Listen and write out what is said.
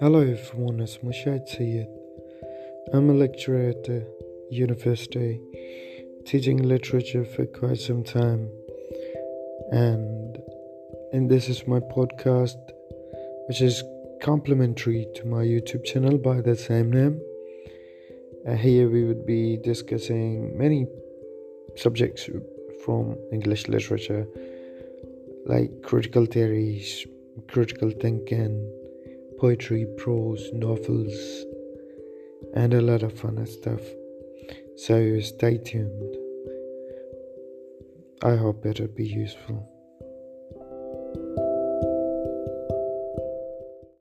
Hello everyone, it's Mushad Sayed. I'm a lecturer at the university, teaching literature for quite some time, and and this is my podcast, which is complementary to my YouTube channel by the same name. Uh, here we would be discussing many subjects from English literature like critical theories, critical thinking, poetry, prose, novels, and a lot of fun stuff. So stay tuned. I hope it'll be useful.